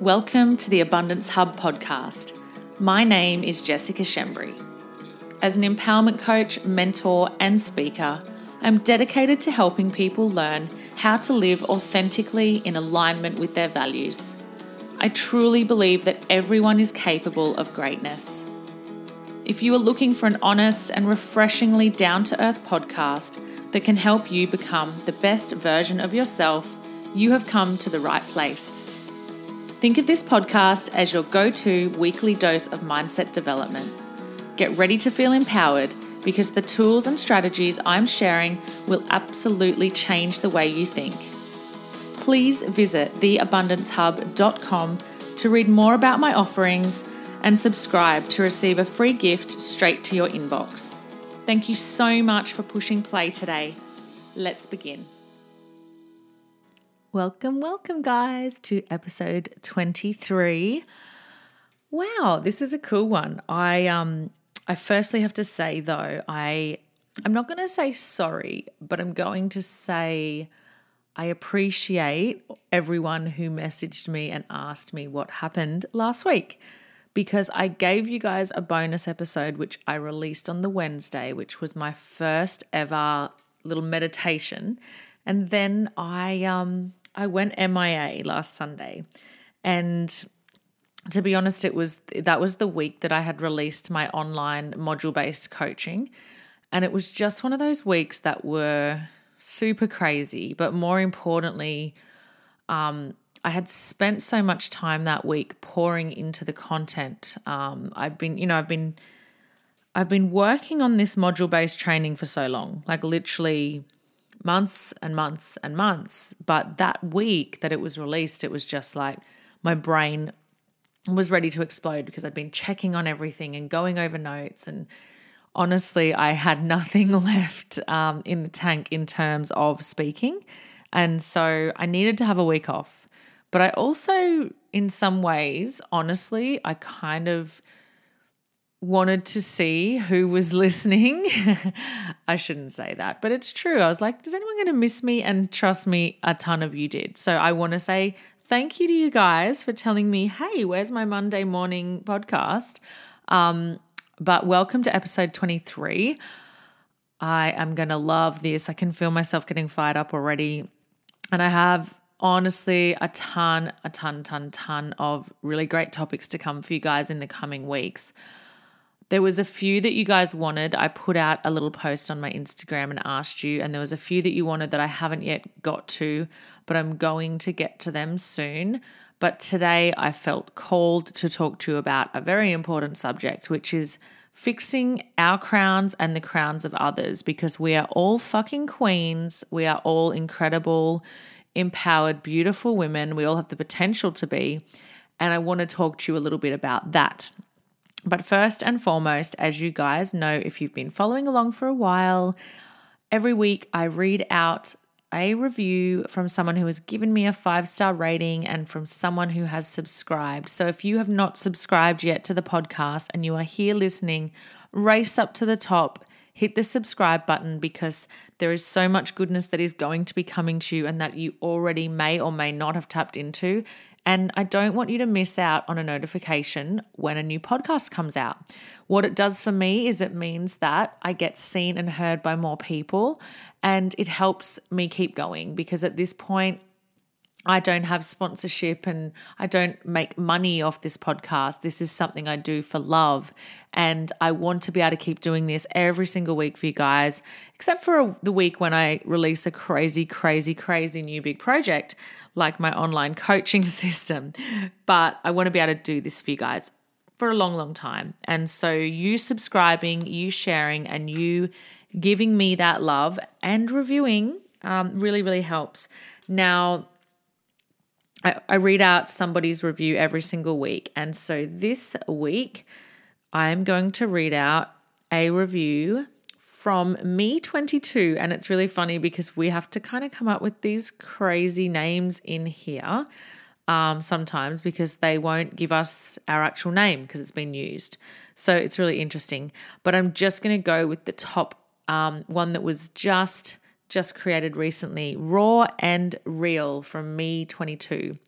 Welcome to the Abundance Hub podcast. My name is Jessica Shembry. As an empowerment coach, mentor, and speaker, I'm dedicated to helping people learn how to live authentically in alignment with their values. I truly believe that everyone is capable of greatness. If you are looking for an honest and refreshingly down to earth podcast that can help you become the best version of yourself, you have come to the right place. Think of this podcast as your go to weekly dose of mindset development. Get ready to feel empowered because the tools and strategies I'm sharing will absolutely change the way you think. Please visit theabundancehub.com to read more about my offerings and subscribe to receive a free gift straight to your inbox. Thank you so much for pushing play today. Let's begin. Welcome, welcome, guys, to episode 23. Wow, this is a cool one. I um I firstly have to say though, I I'm not going to say sorry, but I'm going to say I appreciate everyone who messaged me and asked me what happened last week because I gave you guys a bonus episode which I released on the Wednesday, which was my first ever little meditation. And then I um I went MIA last Sunday. And to be honest, it was that was the week that I had released my online module-based coaching. And it was just one of those weeks that were super crazy, but more importantly, um, I had spent so much time that week pouring into the content. Um, I've been, you know, I've been, I've been working on this module-based training for so long, like literally months and months and months. But that week that it was released, it was just like my brain was ready to explode because I'd been checking on everything and going over notes. And honestly, I had nothing left um, in the tank in terms of speaking. And so I needed to have a week off. But I also, in some ways, honestly, I kind of wanted to see who was listening. I shouldn't say that, but it's true. I was like, is anyone going to miss me? And trust me, a ton of you did. So I want to say thank you to you guys for telling me, hey, where's my Monday morning podcast? Um, but welcome to episode 23. I am going to love this. I can feel myself getting fired up already. And I have honestly a ton, a ton, ton, ton of really great topics to come for you guys in the coming weeks. There was a few that you guys wanted. I put out a little post on my Instagram and asked you, and there was a few that you wanted that I haven't yet got to, but I'm going to get to them soon. But today I felt called to talk to you about a very important subject, which is fixing our crowns and the crowns of others because we are all fucking queens. We are all incredible, empowered, beautiful women. We all have the potential to be. And I want to talk to you a little bit about that. But first and foremost, as you guys know, if you've been following along for a while, every week I read out a review from someone who has given me a five star rating and from someone who has subscribed. So if you have not subscribed yet to the podcast and you are here listening, race up to the top, hit the subscribe button because there is so much goodness that is going to be coming to you and that you already may or may not have tapped into. And I don't want you to miss out on a notification when a new podcast comes out. What it does for me is it means that I get seen and heard by more people, and it helps me keep going because at this point, I don't have sponsorship and I don't make money off this podcast. This is something I do for love. And I want to be able to keep doing this every single week for you guys, except for a, the week when I release a crazy, crazy, crazy new big project like my online coaching system. But I want to be able to do this for you guys for a long, long time. And so you subscribing, you sharing, and you giving me that love and reviewing um, really, really helps. Now, I, I read out somebody's review every single week. And so this week, I am going to read out a review from me22. And it's really funny because we have to kind of come up with these crazy names in here um, sometimes because they won't give us our actual name because it's been used. So it's really interesting. But I'm just going to go with the top um, one that was just just created recently, Raw and Real from Me22.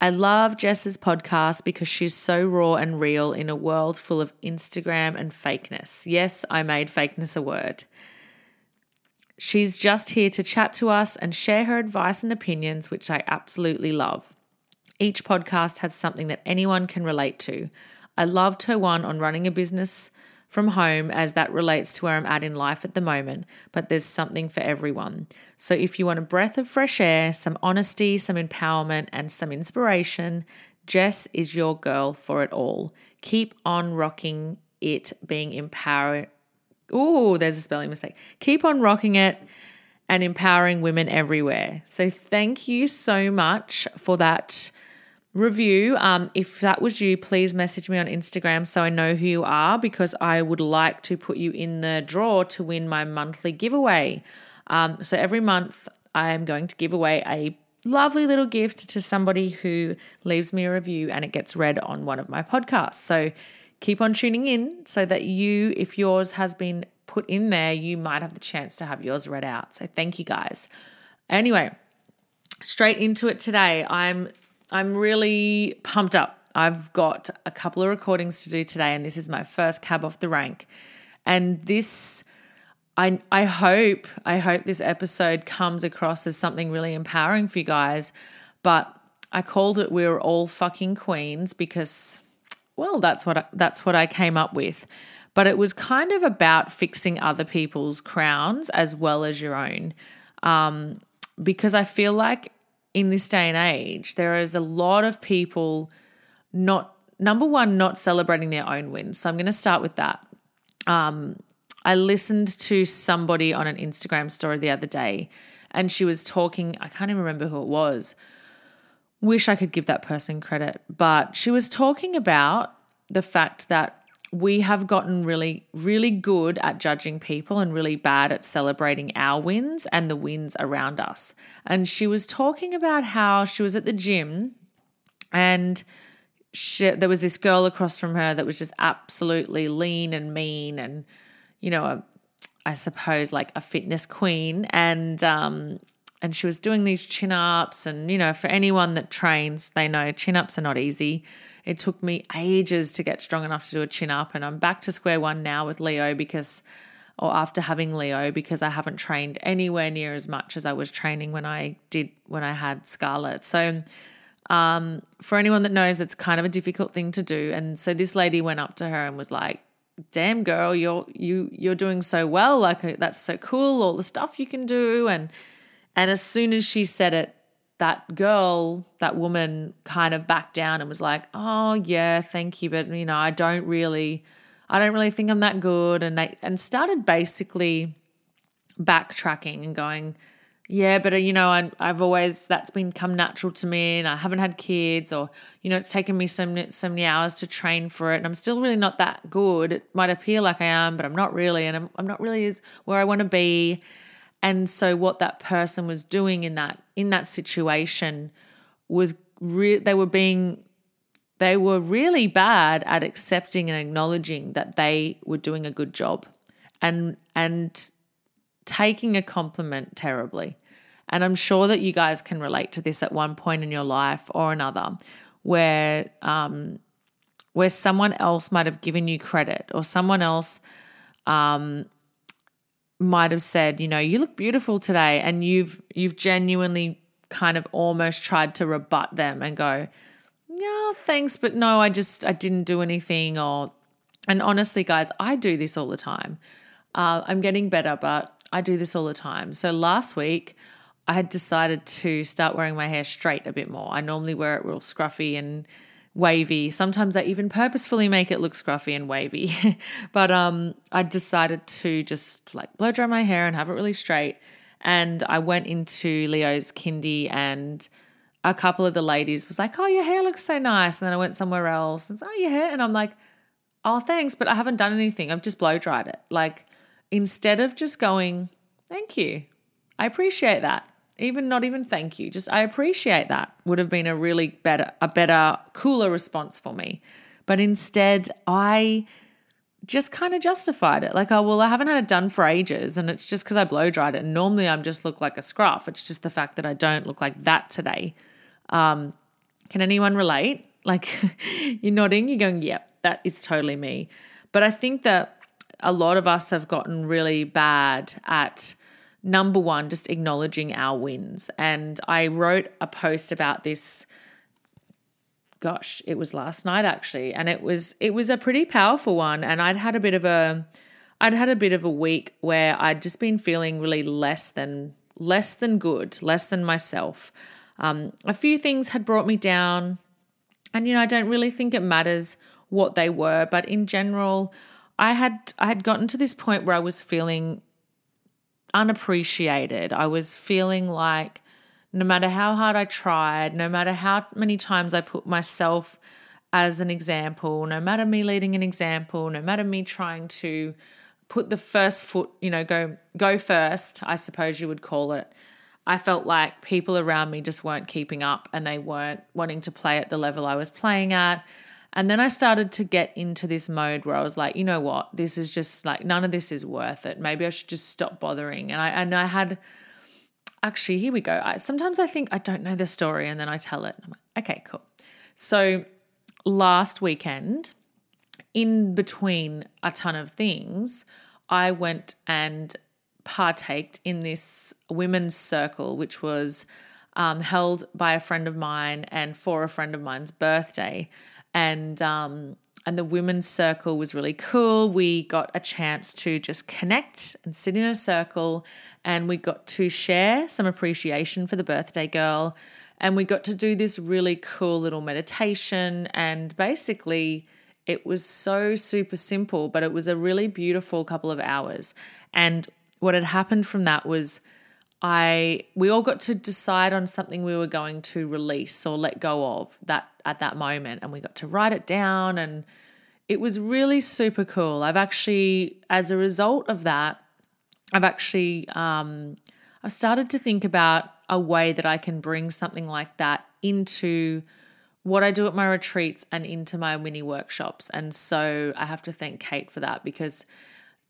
I love Jess's podcast because she's so raw and real in a world full of Instagram and fakeness. Yes, I made fakeness a word. She's just here to chat to us and share her advice and opinions, which I absolutely love. Each podcast has something that anyone can relate to. I loved her one on running a business from home as that relates to where I'm at in life at the moment, but there's something for everyone. So if you want a breath of fresh air, some honesty, some empowerment, and some inspiration, Jess is your girl for it all. Keep on rocking it, being empowered. Oh, there's a spelling mistake. Keep on rocking it and empowering women everywhere. So thank you so much for that review. Um, if that was you, please message me on Instagram so I know who you are because I would like to put you in the draw to win my monthly giveaway. Um, so every month I am going to give away a lovely little gift to somebody who leaves me a review and it gets read on one of my podcasts. So keep on tuning in so that you, if yours has been put in there, you might have the chance to have yours read out. So thank you guys. Anyway, straight into it today. I'm I'm really pumped up. I've got a couple of recordings to do today, and this is my first cab off the rank. And this, I I hope I hope this episode comes across as something really empowering for you guys. But I called it "We are all fucking queens" because, well, that's what I, that's what I came up with. But it was kind of about fixing other people's crowns as well as your own, um, because I feel like in this day and age, there is a lot of people not, number one, not celebrating their own wins. So I'm going to start with that. Um, I listened to somebody on an Instagram story the other day, and she was talking, I can't even remember who it was. Wish I could give that person credit, but she was talking about the fact that we have gotten really, really good at judging people and really bad at celebrating our wins and the wins around us. And she was talking about how she was at the gym and she, there was this girl across from her that was just absolutely lean and mean and, you know, a, I suppose like a fitness queen. And, um, and she was doing these chin ups. And, you know, for anyone that trains, they know chin ups are not easy. It took me ages to get strong enough to do a chin up, and I'm back to square one now with Leo because, or after having Leo, because I haven't trained anywhere near as much as I was training when I did when I had Scarlett. So, um, for anyone that knows, it's kind of a difficult thing to do. And so this lady went up to her and was like, "Damn, girl, you're you you're doing so well. Like that's so cool. All the stuff you can do." And and as soon as she said it, that girl, that woman kind of backed down and was like, "Oh, yeah, thank you, but you know, I don't really I don't really think I'm that good." And they and started basically backtracking and going, "Yeah, but uh, you know, I, I've always that's been come natural to me, and I haven't had kids, or you know, it's taken me so many, so many hours to train for it, and I'm still really not that good. It might appear like I am, but I'm not really, and I'm I'm not really as where I want to be." And so what that person was doing in that in that situation was re- they were being they were really bad at accepting and acknowledging that they were doing a good job and and taking a compliment terribly. And I'm sure that you guys can relate to this at one point in your life or another where um where someone else might have given you credit or someone else um might have said, you know, you look beautiful today and you've you've genuinely kind of almost tried to rebut them and go, "Yeah, thanks, but no, I just I didn't do anything or and honestly guys, I do this all the time. Uh, I'm getting better, but I do this all the time. So last week I had decided to start wearing my hair straight a bit more. I normally wear it real scruffy and wavy. Sometimes I even purposefully make it look scruffy and wavy. but um, I decided to just like blow dry my hair and have it really straight. And I went into Leo's kindy and a couple of the ladies was like, "Oh, your hair looks so nice." And then I went somewhere else and said, "Oh, your hair," and I'm like, "Oh, thanks," but I haven't done anything. I've just blow dried it. Like instead of just going, "Thank you," I appreciate that even not even thank you just i appreciate that would have been a really better a better cooler response for me but instead i just kind of justified it like oh well i haven't had it done for ages and it's just because i blow dried it and normally i'm just look like a scruff it's just the fact that i don't look like that today um, Can anyone relate? Like you're nodding, you're going, yep, that is totally me. But I think that a lot of us have gotten really bad at number one, just acknowledging our wins. And I wrote a post about this. Gosh, it was last night actually, and it was it was a pretty powerful one. And I'd had a bit of a I'd had a bit of a week where I'd just been feeling really less than less than good, less than myself. Um, a few things had brought me down, and you know I don't really think it matters what they were, but in general, I had I had gotten to this point where I was feeling unappreciated. I was feeling like no matter how hard I tried, no matter how many times I put myself as an example, no matter me leading an example, no matter me trying to put the first foot, you know, go go first, I suppose you would call it. I felt like people around me just weren't keeping up and they weren't wanting to play at the level I was playing at. And then I started to get into this mode where I was like, you know what? This is just like none of this is worth it. Maybe I should just stop bothering. And I and I had actually here we go. I, sometimes I think I don't know the story and then I tell it. I'm like, okay, cool. So last weekend, in between a ton of things, I went and partaked in this women's circle, which was um, held by a friend of mine and for a friend of mine's birthday and um, and the women's circle was really cool. We got a chance to just connect and sit in a circle, and we got to share some appreciation for the birthday girl, and we got to do this really cool little meditation. And basically, it was so super simple, but it was a really beautiful couple of hours. And what had happened from that was I we all got to decide on something we were going to release or let go of that at that moment and we got to write it down and it was really super cool. I've actually as a result of that I've actually um I've started to think about a way that I can bring something like that into what I do at my retreats and into my mini workshops. And so I have to thank Kate for that because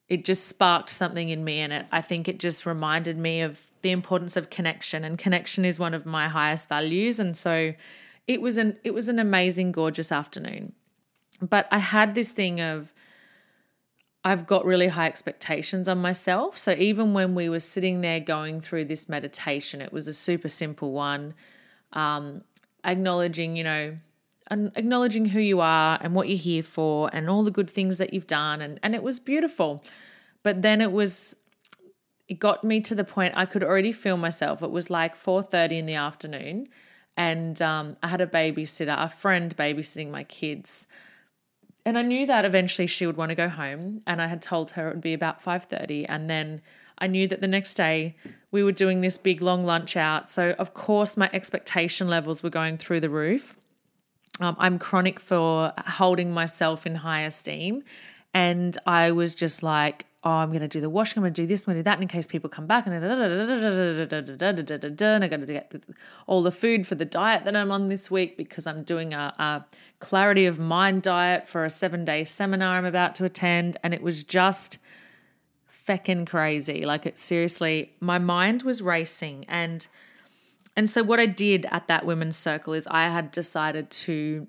it just sparked something in me and it I think it just reminded me of the importance of connection and connection is one of my highest values. And so it was an it was an amazing gorgeous afternoon. But I had this thing of I've got really high expectations on myself. So even when we were sitting there going through this meditation it was a super simple one. Um acknowledging you know acknowledging who you are and what you're here for and all the good things that you've done. And and it was beautiful. But then it was it got me to the point I could already feel myself. It was like 4:30 in the afternoon and um, I had a babysitter a friend babysitting my kids. And I knew that eventually she would want to go home and I had told her it would be about 5:30 and then I knew that the next day we were doing this big long lunch out. So of course my expectation levels were going through the roof. Um, I'm chronic for holding myself in high esteem. And I was just like, oh, I'm going to do the washing, I'm going to do this, I'm going to do that in case people come back. And I got to get all the food for the diet that I'm on this week because I'm doing a, a clarity of mind diet for a seven day seminar I'm about to attend. And it was just feckin' crazy. Like, it seriously, my mind was racing. And and so, what I did at that women's circle is I had decided to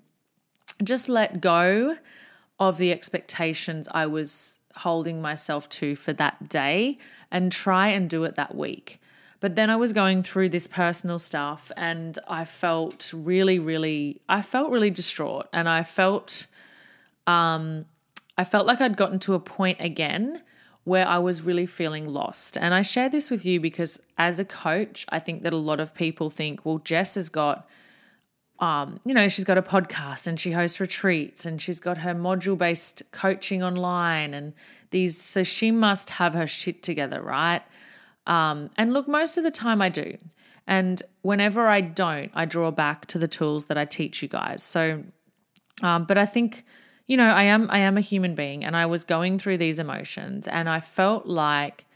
just let go of the expectations I was holding myself to for that day and try and do it that week. But then I was going through this personal stuff and I felt really, really, I felt really distraught and I felt, um, I felt like I'd gotten to a point again where I was really feeling lost. And I share this with you because as a coach, I think that a lot of people think, well, Jess has got um, you know, she's got a podcast and she hosts retreats and she's got her module based coaching online and these, so she must have her shit together, right? Um, and look, most of the time I do. And whenever I don't, I draw back to the tools that I teach you guys. So, um, but I think you know, I am I am a human being and I was going through these emotions and I felt like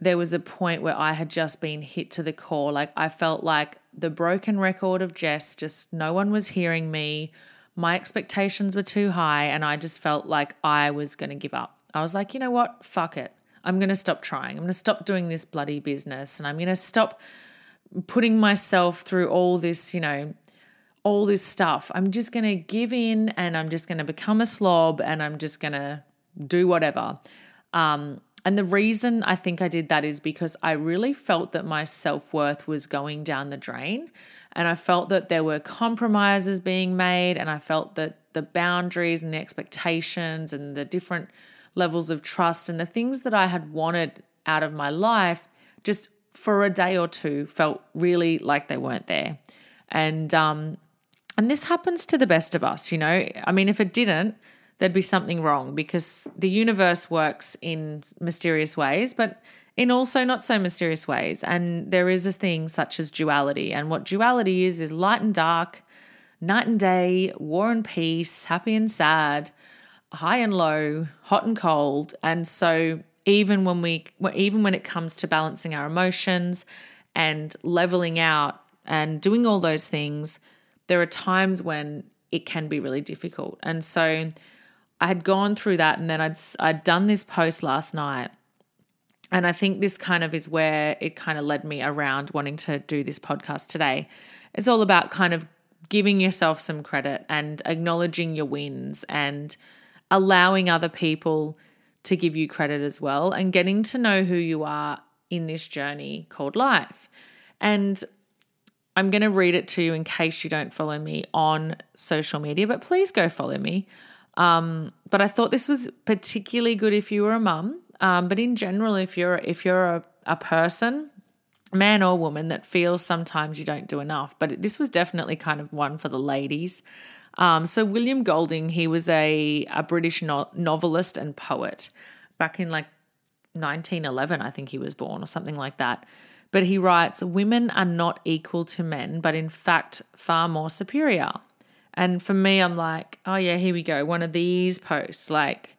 there was a point where I had just been hit to the core. Like I felt like the broken record of Jess, just no one was hearing me. My expectations were too high and I just felt like I was going to give up. I was like, you know what? Fuck it. I'm going to stop trying. I'm going to stop doing this bloody business and I'm going to stop putting myself through all this, you know, all this stuff. I'm just going to give in and I'm just going to become a slob and I'm just going to do whatever. Um, and the reason I think I did that is because I really felt that my self worth was going down the drain. And I felt that there were compromises being made. And I felt that the boundaries and the expectations and the different levels of trust and the things that I had wanted out of my life just for a day or two felt really like they weren't there. And um and this happens to the best of us, you know. I mean, if it didn't, there'd be something wrong because the universe works in mysterious ways, but in also not so mysterious ways. And there is a thing such as duality. And what duality is, is light and dark, night and day, war and peace, happy and sad, high and low, hot and cold. And so even when we even when it comes to balancing our emotions and leveling out and doing all those things, there are times when it can be really difficult. And so I had gone through that and then I'd I'd done this post last night. And I think this kind of is where it kind of led me around wanting to do this podcast today. It's all about kind of giving yourself some credit and acknowledging your wins and allowing other people to give you credit as well and getting to know who you are in this journey called life. And I'm going to read it to you in case you don't follow me on social media, but please go follow me. Um, but I thought this was particularly good if you were a mum. Um, but in general, if you're if you're a, a person, man or woman, that feels sometimes you don't do enough. But this was definitely kind of one for the ladies. Um, so William Golding, he was a a British no- novelist and poet back in like 1911, I think he was born or something like that. But he writes, Women are not equal to men, but in fact far more superior. And for me, I'm like, oh yeah, here we go. One of these posts, like,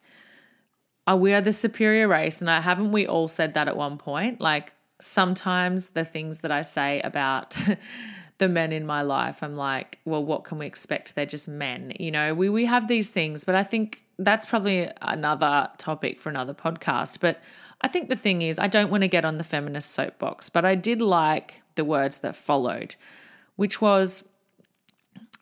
are we are the superior race? And I haven't we all said that at one point? Like sometimes the things that I say about the men in my life, I'm like, well, what can we expect? They're just men. You know, we we have these things, but I think that's probably another topic for another podcast. But I think the thing is, I don't want to get on the feminist soapbox, but I did like the words that followed, which was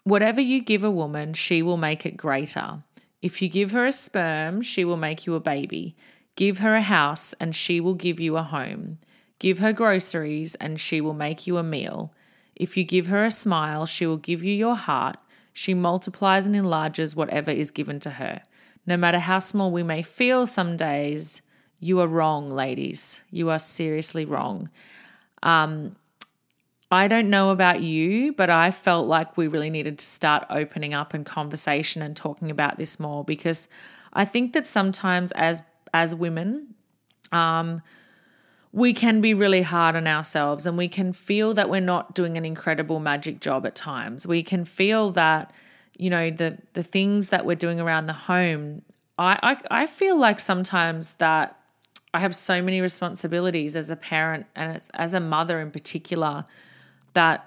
Whatever you give a woman, she will make it greater. If you give her a sperm, she will make you a baby. Give her a house, and she will give you a home. Give her groceries, and she will make you a meal. If you give her a smile, she will give you your heart. She multiplies and enlarges whatever is given to her. No matter how small we may feel some days, you are wrong, ladies. You are seriously wrong. Um, I don't know about you, but I felt like we really needed to start opening up and conversation and talking about this more because I think that sometimes as as women, um, we can be really hard on ourselves and we can feel that we're not doing an incredible magic job at times. We can feel that, you know, the the things that we're doing around the home. I, I, I feel like sometimes that I have so many responsibilities as a parent and as, as a mother in particular that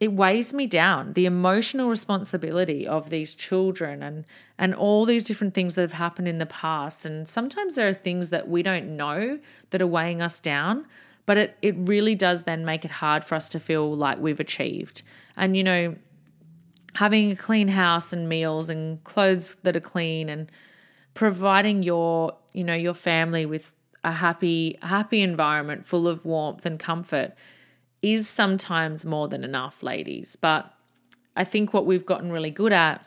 it weighs me down the emotional responsibility of these children and and all these different things that have happened in the past. And sometimes there are things that we don't know that are weighing us down but it it really does then make it hard for us to feel like we've achieved. And you know having a clean house and meals and clothes that are clean and providing your you know your family with a happy happy environment full of warmth and comfort is sometimes more than enough, ladies. But I think what we've gotten really good at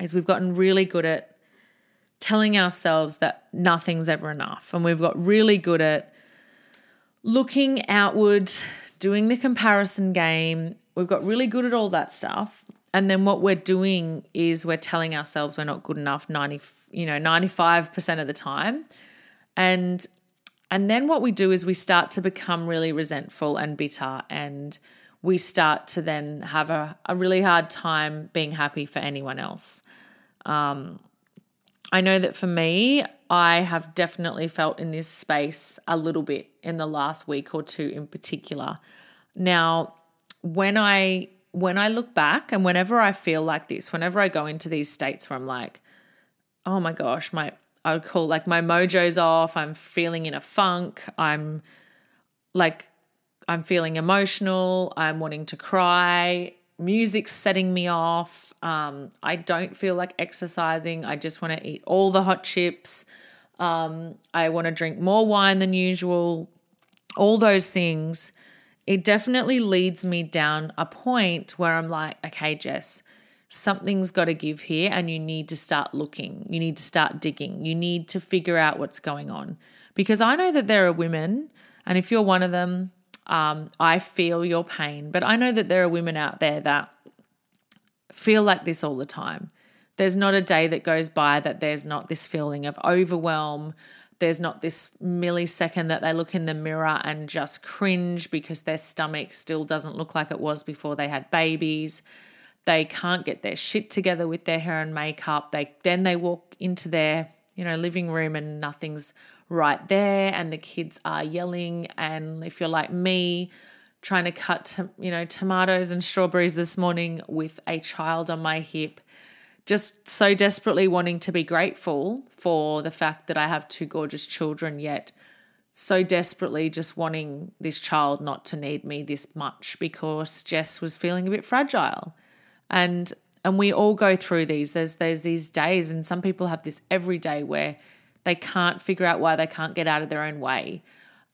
is we've gotten really good at telling ourselves that nothing's ever enough. And we've got really good at looking outward, doing the comparison game. We've got really good at all that stuff. And then what we're doing is we're telling ourselves we're not good enough 90, you know, 95% of the time. And and then what we do is we start to become really resentful and bitter, and we start to then have a, a really hard time being happy for anyone else. Um, I know that for me, I have definitely felt in this space a little bit in the last week or two in particular. Now, when I when I look back and whenever I feel like this, whenever I go into these states where I'm like, oh my gosh, my I would call like my mojo's off. I'm feeling in a funk. I'm like, I'm feeling emotional. I'm wanting to cry. music's setting me off. Um, I don't feel like exercising. I just want to eat all the hot chips. Um, I want to drink more wine than usual. All those things. It definitely leads me down a point where I'm like, okay, Jess, something's got to give here, and you need to start looking. You need to start digging. You need to figure out what's going on. Because I know that there are women, and if you're one of them, um, I feel your pain, but I know that there are women out there that feel like this all the time. There's not a day that goes by that there's not this feeling of overwhelm. There's not this millisecond that they look in the mirror and just cringe because their stomach still doesn't look like it was before they had babies. They can't get their shit together with their hair and makeup. They then they walk into their, you know, living room and nothing's right there and the kids are yelling and if you're like me trying to cut you know tomatoes and strawberries this morning with a child on my hip just so desperately wanting to be grateful for the fact that I have two gorgeous children yet so desperately just wanting this child not to need me this much because Jess was feeling a bit fragile and and we all go through these there's there's these days and some people have this every day where they can't figure out why they can't get out of their own way.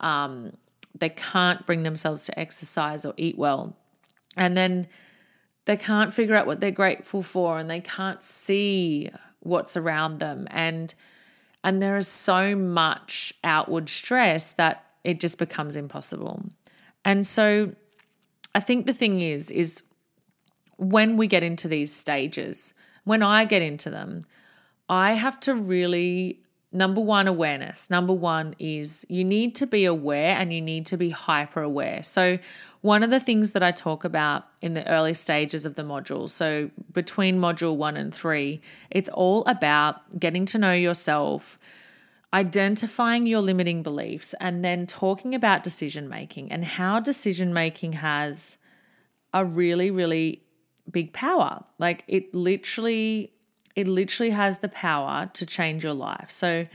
Um, they can't bring themselves to exercise or eat well. And then they can't figure out what they're grateful for and they can't see what's around them. And and there is so much outward stress that it just becomes impossible. And so I think the thing is, is when we get into these stages, when I get into them, I have to really number one, awareness. Number one is you need to be aware and you need to be hyper aware. So, one of the things that I talk about in the early stages of the module, so between module one and three, it's all about getting to know yourself, identifying your limiting beliefs, and then talking about decision making and how decision making has a really, really big power. Like it literally it literally has the power to change your life. So,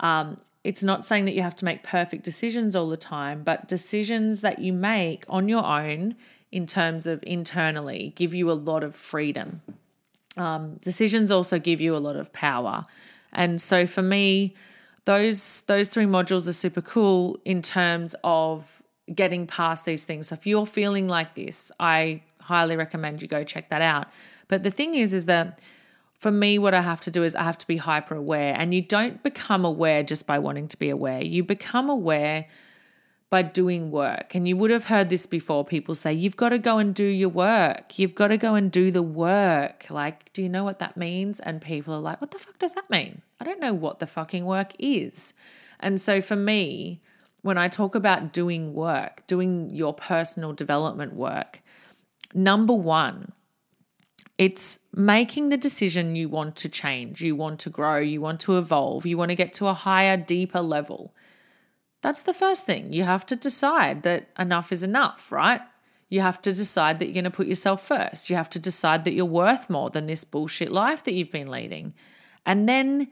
um, it's not saying that you have to make perfect decisions all the time, but decisions that you make on your own in terms of internally give you a lot of freedom. Um, decisions also give you a lot of power. And so for me, those those three modules are super cool in terms of getting past these things. So if you're feeling like this, I highly recommend you go check that out. But the thing is is that for me, what I have to do is I have to be hyper aware. And you don't become aware just by wanting to be aware. You become aware by doing work. And you would have heard this before people say, you've got to go and do your work. You've got to go and do the work. Like, do you know what that means? And people are like, what the fuck does that mean? I don't know what the fucking work is. And so for me, when I talk about doing work, doing your personal development work, number one, it's making the decision you want to change, you want to grow, you want to evolve, you want to get to a higher, deeper level. That's the first thing. You have to decide that enough is enough, right? You have to decide that you're going to put yourself first. You have to decide that you're worth more than this bullshit life that you've been leading. And then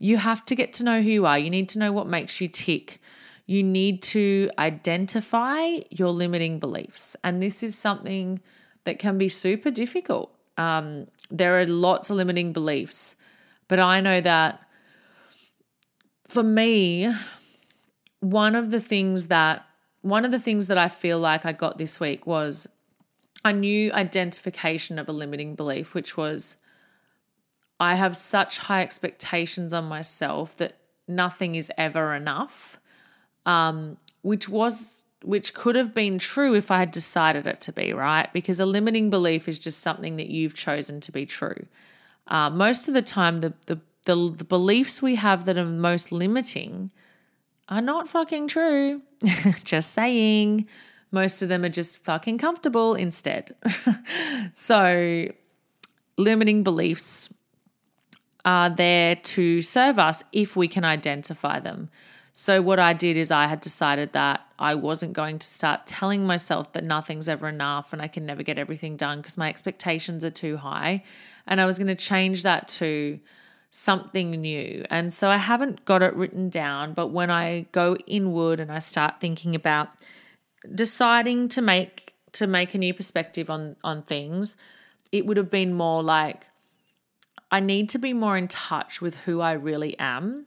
you have to get to know who you are. You need to know what makes you tick. You need to identify your limiting beliefs. And this is something that can be super difficult. Um, there are lots of limiting beliefs, but I know that for me, one of the things that one of the things that I feel like I got this week was a new identification of a limiting belief, which was I have such high expectations on myself that nothing is ever enough, um, which was which could have been true if I had decided it to be, right? Because a limiting belief is just something that you've chosen to be true. Uh, most of the time, the, the, the, the beliefs we have that are most limiting are not fucking true. just saying. Most of them are just fucking comfortable instead. so, limiting beliefs are there to serve us if we can identify them. So, what I did is I had decided that I wasn't going to start telling myself that nothing's ever enough and I can never get everything done because my expectations are too high. And I was going to change that to something new. And so I haven't got it written down, but when I go inward and I start thinking about deciding to make to make a new perspective on on things, it would have been more like I need to be more in touch with who I really am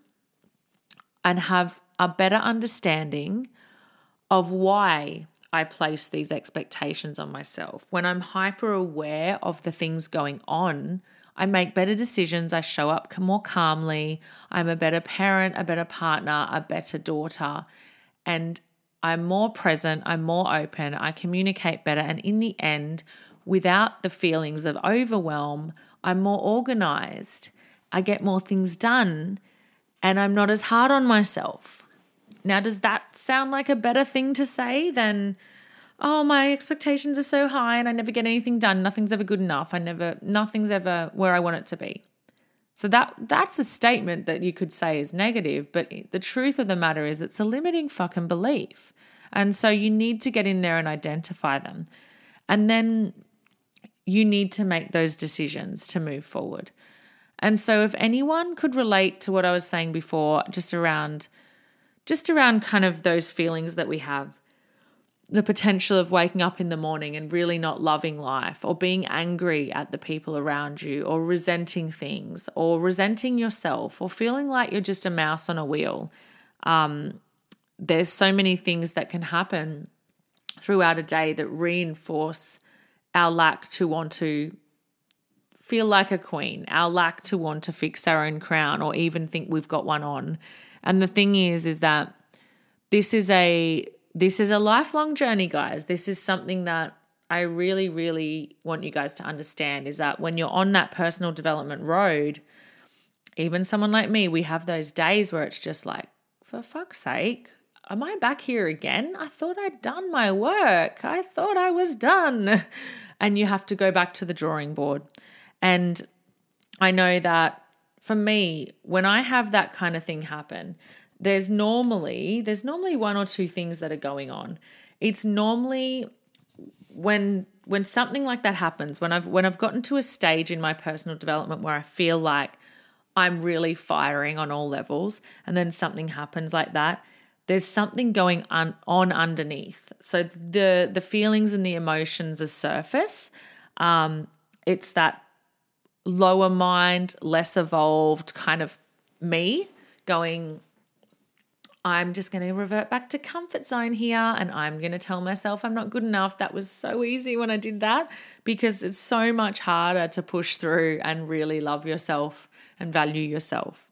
and have a better understanding of why I place these expectations on myself. When I'm hyper aware of the things going on, I make better decisions. I show up more calmly. I'm a better parent, a better partner, a better daughter. And I'm more present. I'm more open. I communicate better. And in the end, without the feelings of overwhelm, I'm more organized. I get more things done. And I'm not as hard on myself. Now, does that sound like a better thing to say than, oh, my expectations are so high and I never get anything done. Nothing's ever good enough. I never, nothing's ever where I want it to be. So that that's a statement that you could say is negative, but the truth of the matter is it's a limiting fucking belief. And so you need to get in there and identify them. And then you need to make those decisions to move forward. And so if anyone could relate to what I was saying before just around just around kind of those feelings that we have the potential of waking up in the morning and really not loving life or being angry at the people around you or resenting things or resenting yourself or feeling like you're just a mouse on a wheel. Um, there's so many things that can happen throughout a day that reinforce our lack to want to feel like a queen, our lack to want to fix our own crown or even think we've got one on. And the thing is, is that this is a this is a lifelong journey, guys. This is something that I really, really want you guys to understand is that when you're on that personal development road, even someone like me, we have those days where it's just like, for fuck's sake, am I back here again? I thought I'd done my work. I thought I was done. And you have to go back to the drawing board. And I know that for me, when I have that kind of thing happen, there's normally there's normally one or two things that are going on. It's normally when when something like that happens, when I've when I've gotten to a stage in my personal development where I feel like I'm really firing on all levels and then something happens like that, there's something going on, on underneath. So the the feelings and the emotions are surface. Um, it's that lower mind, less evolved kind of me going, I'm just going to revert back to comfort zone here and I'm going to tell myself I'm not good enough. That was so easy when I did that because it's so much harder to push through and really love yourself and value yourself.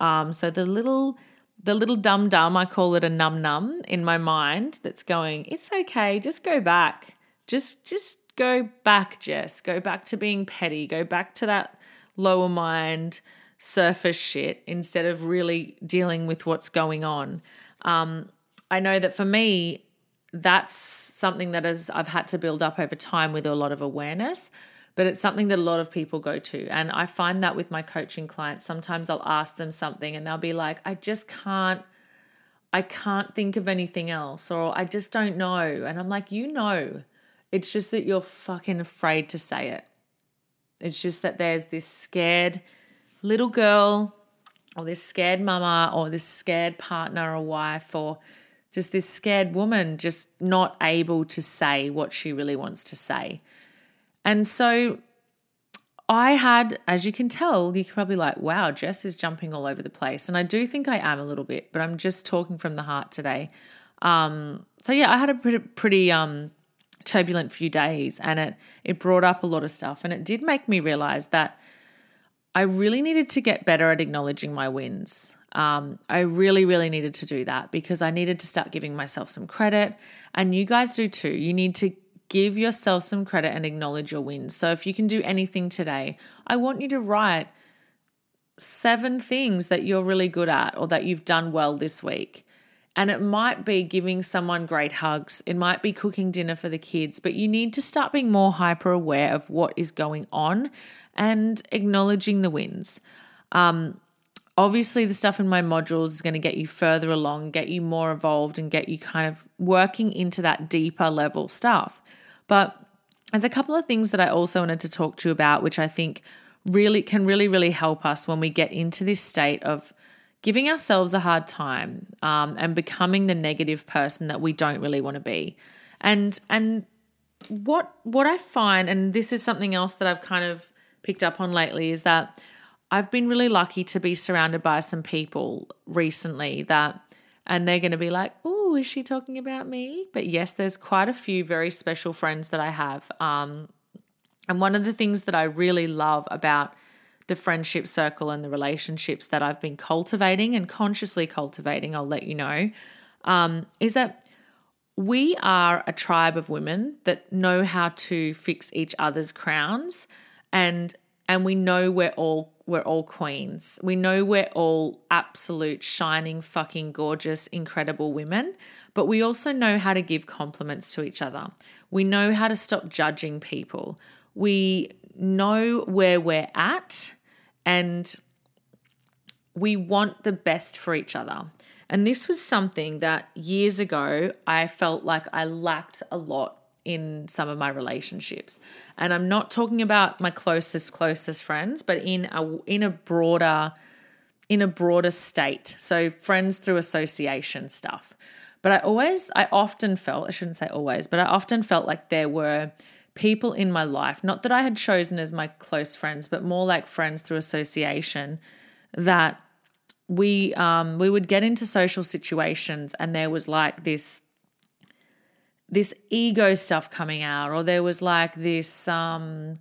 Um, so the little the little dum dum, I call it a num num in my mind that's going, it's okay, just go back. Just just go back, Jess. Go back to being petty. Go back to that lower mind surface shit instead of really dealing with what's going on. Um, I know that for me, that's something that is I've had to build up over time with a lot of awareness but it's something that a lot of people go to. And I find that with my coaching clients, sometimes I'll ask them something and they'll be like, I just can't, I can't think of anything else, or I just don't know. And I'm like, you know, it's just that you're fucking afraid to say it. It's just that there's this scared little girl, or this scared mama, or this scared partner or wife, or just this scared woman just not able to say what she really wants to say. And so I had, as you can tell, you can probably like, wow, Jess is jumping all over the place. And I do think I am a little bit, but I'm just talking from the heart today. Um, so yeah, I had a pretty, pretty um, turbulent few days and it it brought up a lot of stuff and it did make me realize that I really needed to get better at acknowledging my wins. Um, I really, really needed to do that because I needed to start giving myself some credit. And you guys do too. You need to give yourself some credit and acknowledge your wins. So if you can do anything today, I want you to write seven things that you're really good at or that you've done well this week. And it might be giving someone great hugs. It might be cooking dinner for the kids, but you need to start being more hyper aware of what is going on and acknowledging the wins. Um, obviously, the stuff in my modules is going to get you further along, get you more evolved, and get you kind of working into that deeper level stuff. But there's a couple of things that I also wanted to talk to you about, which I think really can really, really help us when we get into this state of giving ourselves a hard time um, and becoming the negative person that we don't really want to be. And and what what I find, and this is something else that I've kind of picked up on lately, is that I've been really lucky to be surrounded by some people recently that, and they're going to be like, "Oh, is she talking about me?" But yes, there's quite a few very special friends that I have. Um, and one of the things that I really love about the friendship circle and the relationships that I've been cultivating and consciously cultivating, I'll let you know, um, is that we are a tribe of women that know how to fix each other's crowns and and we know we're all we're all queens. We know we're all absolute shining fucking gorgeous incredible women, but we also know how to give compliments to each other. We know how to stop judging people. We know where we're at and we want the best for each other. And this was something that years ago I felt like I lacked a lot in some of my relationships. And I'm not talking about my closest closest friends, but in a in a broader in a broader state. So friends through association stuff. But I always I often felt, I shouldn't say always, but I often felt like there were people in my life, not that I had chosen as my close friends, but more like friends through association that we um we would get into social situations and there was like this this ego stuff coming out or there was like this um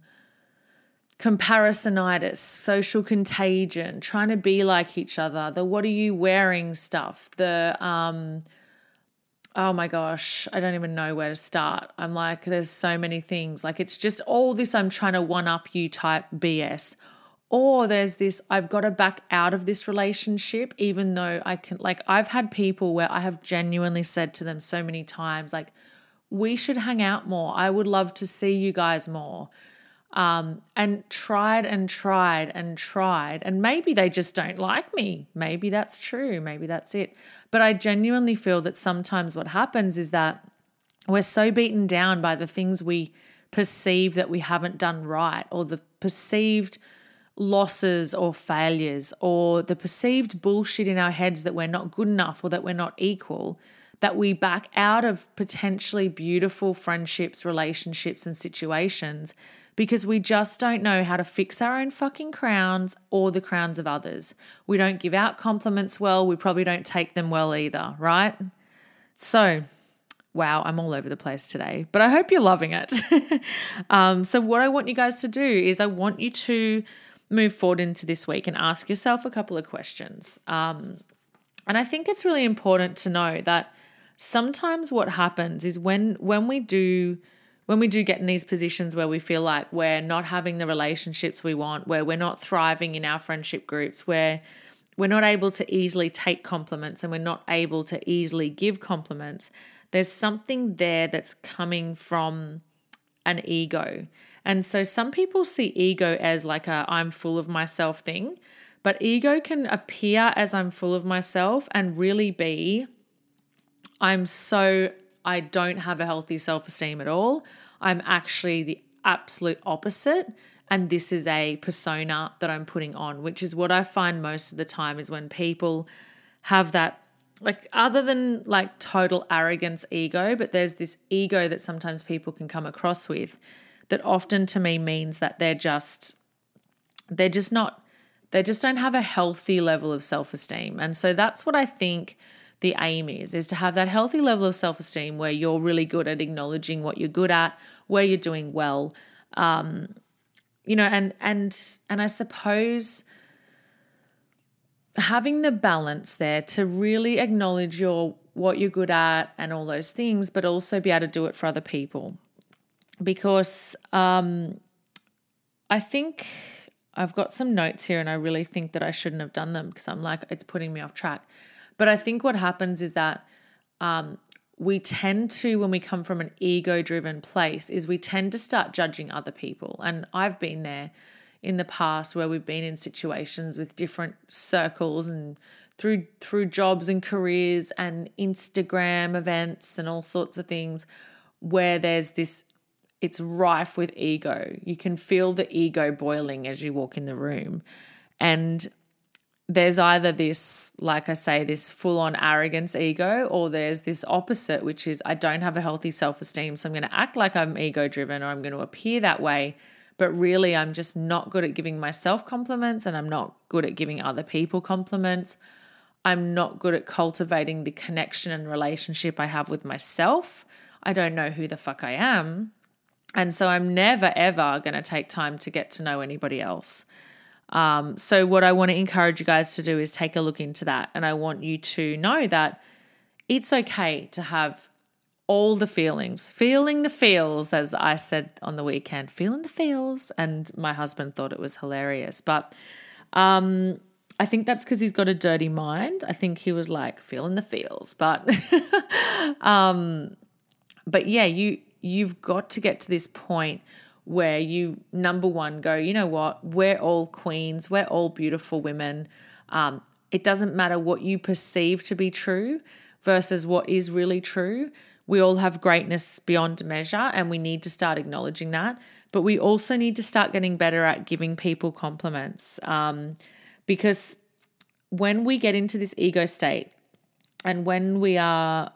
comparisonitis, social contagion, trying to be like each other, the what are you wearing stuff, the um oh my gosh, I don't even know where to start. I'm like, there's so many things. Like, it's just all this I'm trying to one up you type BS. Or there's this, I've got to back out of this relationship, even though I can, like, I've had people where I have genuinely said to them so many times, like, we should hang out more. I would love to see you guys more. Um, and tried and tried and tried. And maybe they just don't like me. Maybe that's true. Maybe that's it. But I genuinely feel that sometimes what happens is that we're so beaten down by the things we perceive that we haven't done right or the perceived losses or failures or the perceived bullshit in our heads that we're not good enough or that we're not equal that we back out of potentially beautiful friendships, relationships, and situations because we just don't know how to fix our own fucking crowns or the crowns of others. We don't give out compliments well. We probably don't take them well either, right? So, wow, I'm all over the place today, but I hope you're loving it. um, so, what I want you guys to do is I want you to move forward into this week and ask yourself a couple of questions. Um, and I think it's really important to know that sometimes what happens is when when we do when we do get in these positions where we feel like we're not having the relationships we want, where we're not thriving in our friendship groups, where we're not able to easily take compliments and we're not able to easily give compliments, there's something there that's coming from an ego. And so some people see ego as like a I'm full of myself thing, but ego can appear as I'm full of myself and really be I'm so I don't have a healthy self esteem at all. I'm actually the absolute opposite. And this is a persona that I'm putting on, which is what I find most of the time is when people have that, like, other than like total arrogance ego, but there's this ego that sometimes people can come across with that often to me means that they're just, they're just not, they just don't have a healthy level of self esteem. And so that's what I think the aim is is to have that healthy level of self-esteem where you're really good at acknowledging what you're good at where you're doing well. Um, you know and and and i suppose having the balance there to really acknowledge your what you're good at and all those things but also be able to do it for other people. Because um, i think i've got some notes here and i really think that i shouldn't have done them because i'm like it's putting me off track but I think what happens is that um, we tend to, when we come from an ego driven place, is we tend to start judging other people. And I've been there in the past where we've been in situations with different circles and through through jobs and careers and Instagram events and all sorts of things where there's this it's rife with ego. You can feel the ego boiling as you walk in the room. And there's either this, like I say, this full on arrogance ego, or there's this opposite, which is I don't have a healthy self esteem. So I'm going to act like I'm ego driven or I'm going to appear that way. But really, I'm just not good at giving myself compliments and I'm not good at giving other people compliments. I'm not good at cultivating the connection and relationship I have with myself. I don't know who the fuck I am. And so I'm never, ever going to take time to get to know anybody else. Um, so, what I want to encourage you guys to do is take a look into that. And I want you to know that it's okay to have all the feelings, feeling the feels, as I said on the weekend, feeling the feels. And my husband thought it was hilarious. But um, I think that's because he's got a dirty mind. I think he was like feeling the feels. But, um, but yeah, you you've got to get to this point where you number one go you know what? We're all queens. We're all beautiful women. Um, it doesn't matter what you perceive to be true versus what is really true. We all have greatness beyond measure and we need to start acknowledging that. But we also need to start getting better at giving people compliments um, because when we get into this ego state and when we are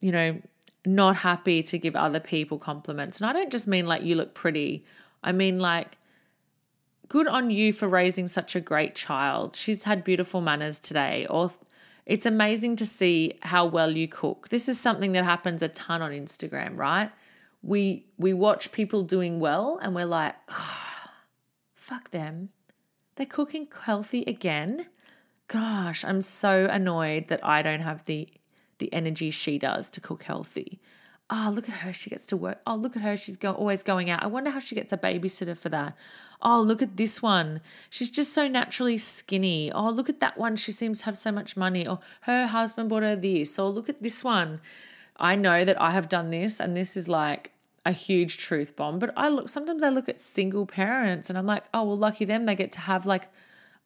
you know not happy to give other people compliments. And I don't just mean like you look pretty, I mean like good on you for raising such a great child. She's had beautiful manners today. Or it's amazing to see how well you cook. This is something that happens a ton on Instagram, right? We we watch people doing well and we're like, oh, fuck them. They're cooking healthy again. Gosh, I'm so annoyed that I don't have the the energy she does to cook healthy. Oh, look at her. She gets to work. Oh, look at her. She's go- always going out. I wonder how she gets a babysitter for that. Oh, look at this one. She's just so naturally skinny. Oh, look at that one. She seems to have so much money. Or her husband bought her this. Or look at this one. I know that I have done this, and this is like a huge truth bomb. But I look, sometimes I look at single parents and I'm like, oh, well, lucky them. They get to have like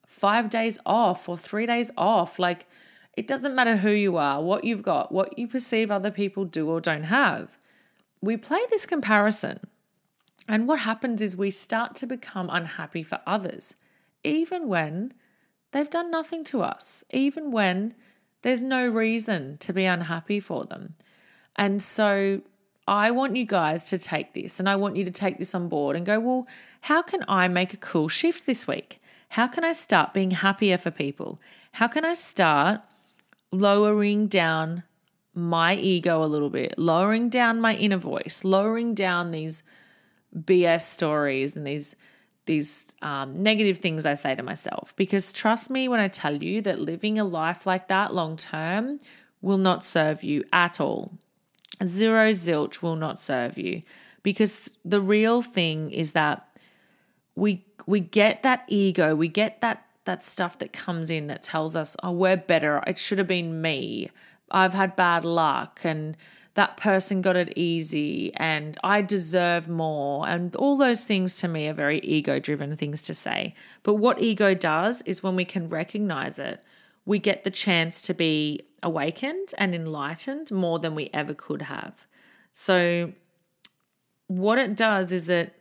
five days off or three days off. Like, it doesn't matter who you are, what you've got, what you perceive other people do or don't have. We play this comparison. And what happens is we start to become unhappy for others, even when they've done nothing to us, even when there's no reason to be unhappy for them. And so I want you guys to take this and I want you to take this on board and go, well, how can I make a cool shift this week? How can I start being happier for people? How can I start lowering down my ego a little bit, lowering down my inner voice, lowering down these BS stories and these these um, negative things I say to myself. Because trust me when I tell you that living a life like that long term will not serve you at all. Zero zilch will not serve you because the real thing is that we we get that ego, we get that that stuff that comes in that tells us, oh, we're better. It should have been me. I've had bad luck and that person got it easy and I deserve more. And all those things to me are very ego driven things to say. But what ego does is when we can recognize it, we get the chance to be awakened and enlightened more than we ever could have. So, what it does is it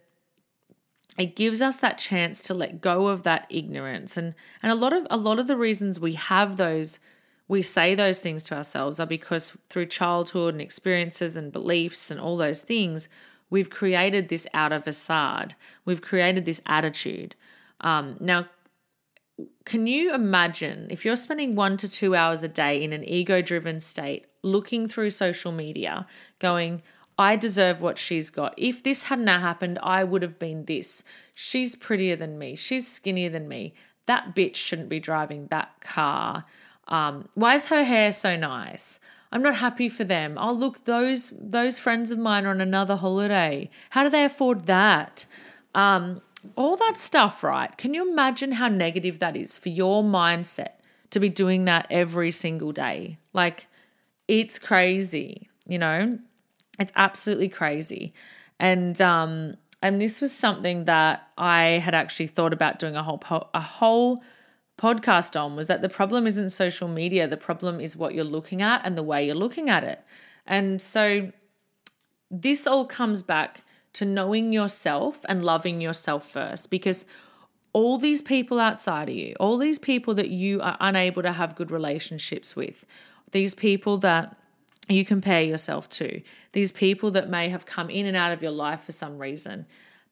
it gives us that chance to let go of that ignorance. And and a lot of a lot of the reasons we have those we say those things to ourselves are because through childhood and experiences and beliefs and all those things we've created this outer facade. We've created this attitude. Um, now can you imagine if you're spending one to two hours a day in an ego driven state looking through social media going I deserve what she's got. If this hadn't happened, I would have been this. She's prettier than me. She's skinnier than me. That bitch shouldn't be driving that car. Um, why is her hair so nice? I'm not happy for them. Oh, look, those those friends of mine are on another holiday. How do they afford that? Um, all that stuff, right? Can you imagine how negative that is for your mindset to be doing that every single day? Like, it's crazy, you know? It's absolutely crazy. And um and this was something that I had actually thought about doing a whole po- a whole podcast on was that the problem isn't social media, the problem is what you're looking at and the way you're looking at it. And so this all comes back to knowing yourself and loving yourself first because all these people outside of you, all these people that you are unable to have good relationships with, these people that you compare yourself to, these people that may have come in and out of your life for some reason,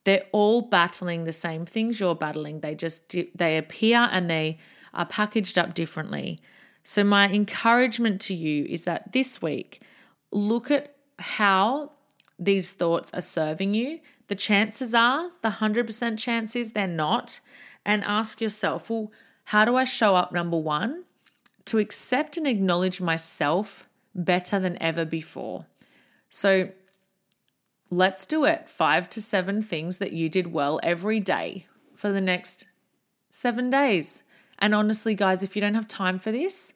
they're all battling the same things you're battling. They just they appear and they are packaged up differently. So my encouragement to you is that this week look at how these thoughts are serving you. The chances are, the 100% chance is they're not. And ask yourself, well, how do I show up, number one, to accept and acknowledge myself better than ever before? So let's do it. Five to seven things that you did well every day for the next seven days. And honestly, guys, if you don't have time for this,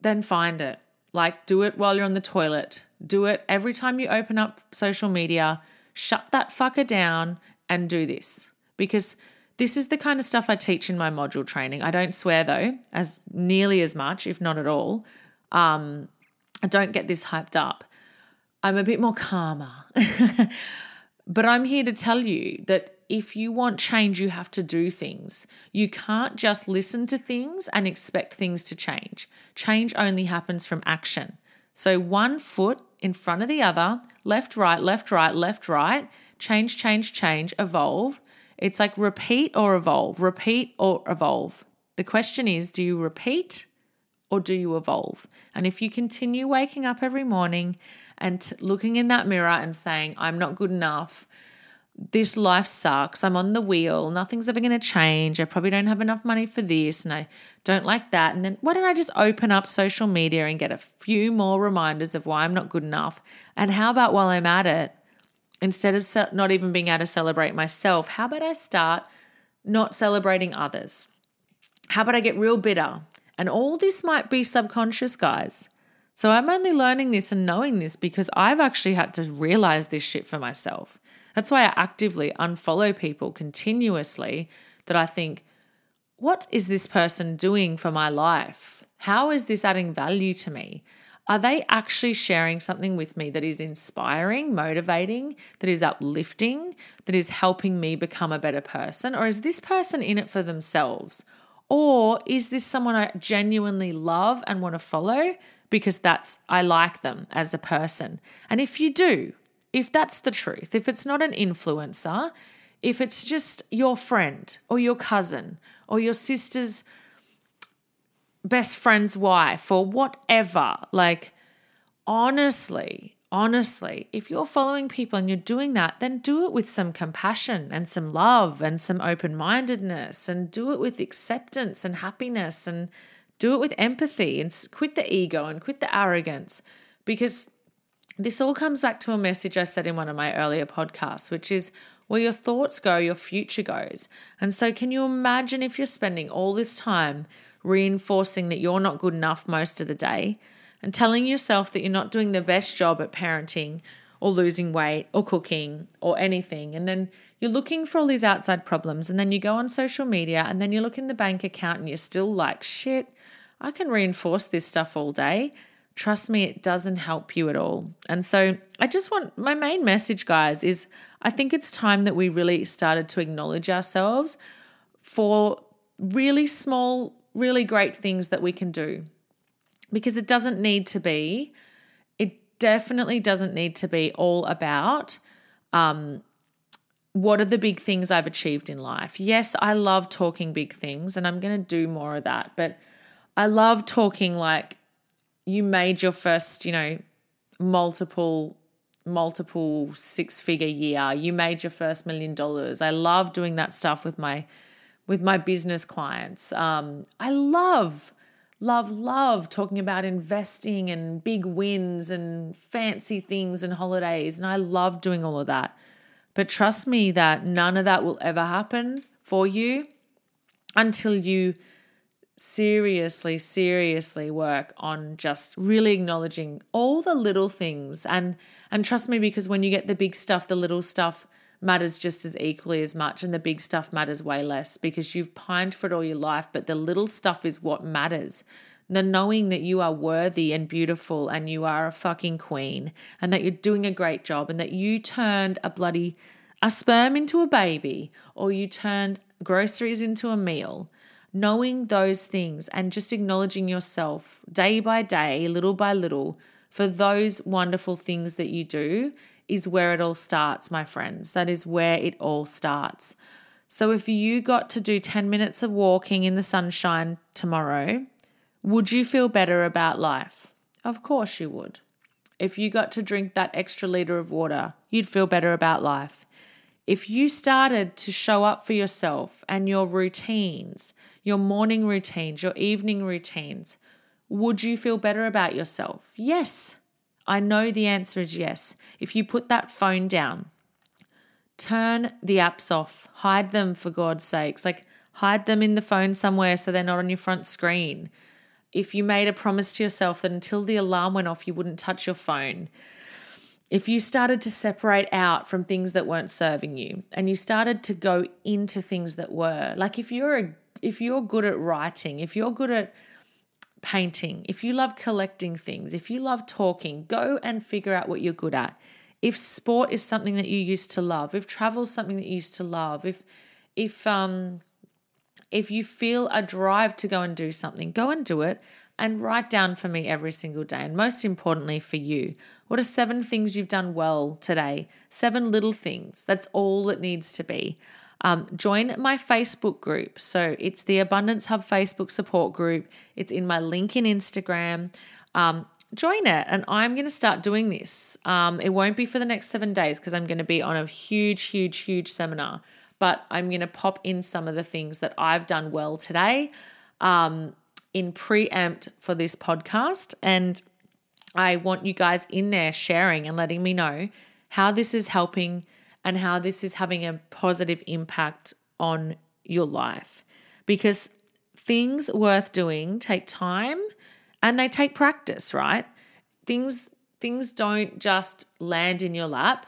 then find it. Like, do it while you're on the toilet. Do it every time you open up social media. Shut that fucker down and do this. Because this is the kind of stuff I teach in my module training. I don't swear though, as nearly as much, if not at all. Um, I don't get this hyped up. I'm a bit more calmer. but I'm here to tell you that if you want change, you have to do things. You can't just listen to things and expect things to change. Change only happens from action. So, one foot in front of the other, left, right, left, right, left, right, change, change, change, evolve. It's like repeat or evolve, repeat or evolve. The question is do you repeat or do you evolve? And if you continue waking up every morning and looking in that mirror and saying, I'm not good enough, this life sucks. I'm on the wheel. Nothing's ever going to change. I probably don't have enough money for this and I don't like that. And then why don't I just open up social media and get a few more reminders of why I'm not good enough? And how about while I'm at it, instead of not even being able to celebrate myself, how about I start not celebrating others? How about I get real bitter? And all this might be subconscious, guys. So I'm only learning this and knowing this because I've actually had to realize this shit for myself. That's why I actively unfollow people continuously that I think, what is this person doing for my life? How is this adding value to me? Are they actually sharing something with me that is inspiring, motivating, that is uplifting, that is helping me become a better person? Or is this person in it for themselves? Or is this someone I genuinely love and want to follow because that's I like them as a person? And if you do, if that's the truth, if it's not an influencer, if it's just your friend or your cousin or your sister's best friend's wife or whatever, like honestly, honestly, if you're following people and you're doing that, then do it with some compassion and some love and some open mindedness and do it with acceptance and happiness and do it with empathy and quit the ego and quit the arrogance because this all comes back to a message I said in one of my earlier podcasts, which is where your thoughts go, your future goes. And so, can you imagine if you're spending all this time reinforcing that you're not good enough most of the day and telling yourself that you're not doing the best job at parenting or losing weight or cooking or anything? And then you're looking for all these outside problems. And then you go on social media and then you look in the bank account and you're still like, shit, I can reinforce this stuff all day trust me, it doesn't help you at all. And so I just want my main message, guys, is I think it's time that we really started to acknowledge ourselves for really small, really great things that we can do. Because it doesn't need to be, it definitely doesn't need to be all about um, what are the big things I've achieved in life. Yes, I love talking big things and I'm going to do more of that, but I love talking like you made your first, you know, multiple multiple six figure year. You made your first million dollars. I love doing that stuff with my with my business clients. Um, i love love love talking about investing and big wins and fancy things and holidays and i love doing all of that. But trust me that none of that will ever happen for you until you seriously, seriously work on just really acknowledging all the little things. And and trust me, because when you get the big stuff, the little stuff matters just as equally as much, and the big stuff matters way less because you've pined for it all your life, but the little stuff is what matters. The knowing that you are worthy and beautiful and you are a fucking queen and that you're doing a great job and that you turned a bloody a sperm into a baby or you turned groceries into a meal, knowing those things and just acknowledging yourself day by day, little by little, for those wonderful things that you do is where it all starts, my friends. That is where it all starts. So if you got to do 10 minutes of walking in the sunshine tomorrow, would you feel better about life? Of course you would. If you got to drink that extra liter of water, you'd feel better about life. If you started to show up for yourself and your routines, your morning routines, your evening routines, would you feel better about yourself? Yes. I know the answer is yes. If you put that phone down, turn the apps off, hide them for God's sakes. Like, hide them in the phone somewhere so they're not on your front screen. If you made a promise to yourself that until the alarm went off, you wouldn't touch your phone. If you started to separate out from things that weren't serving you and you started to go into things that were, like if you're a if you're good at writing, if you're good at painting, if you love collecting things, if you love talking, go and figure out what you're good at. If sport is something that you used to love, if travel is something that you used to love, if if um if you feel a drive to go and do something, go and do it and write down for me every single day. And most importantly for you, what are seven things you've done well today? Seven little things. That's all it needs to be. Um, join my Facebook group. So it's the Abundance Hub Facebook support group. It's in my link in Instagram. Um, join it, and I'm going to start doing this. Um, it won't be for the next seven days because I'm going to be on a huge, huge, huge seminar. But I'm going to pop in some of the things that I've done well today um, in preempt for this podcast. And I want you guys in there sharing and letting me know how this is helping and how this is having a positive impact on your life. Because things worth doing take time and they take practice, right? Things things don't just land in your lap.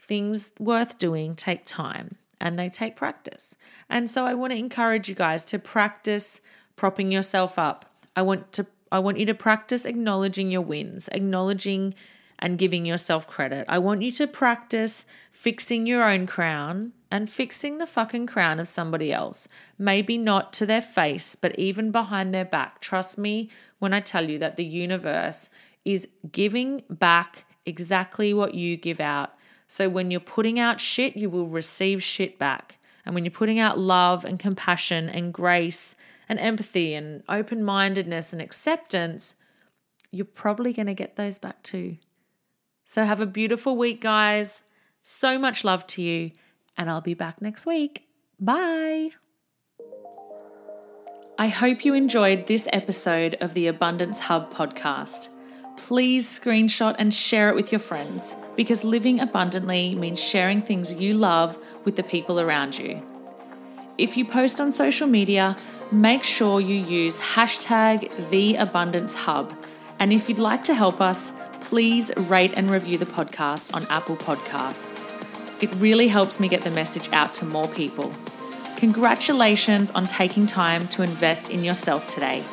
Things worth doing take time and they take practice. And so I want to encourage you guys to practice propping yourself up. I want to I want you to practice acknowledging your wins, acknowledging and giving yourself credit. I want you to practice fixing your own crown and fixing the fucking crown of somebody else. Maybe not to their face, but even behind their back. Trust me when I tell you that the universe is giving back exactly what you give out. So when you're putting out shit, you will receive shit back. And when you're putting out love and compassion and grace and empathy and open mindedness and acceptance, you're probably going to get those back too. So have a beautiful week, guys. So much love to you, and I'll be back next week. Bye. I hope you enjoyed this episode of the Abundance Hub podcast. Please screenshot and share it with your friends because living abundantly means sharing things you love with the people around you. If you post on social media, make sure you use hashtag the abundance hub. And if you'd like to help us, please rate and review the podcast on Apple Podcasts. It really helps me get the message out to more people. Congratulations on taking time to invest in yourself today.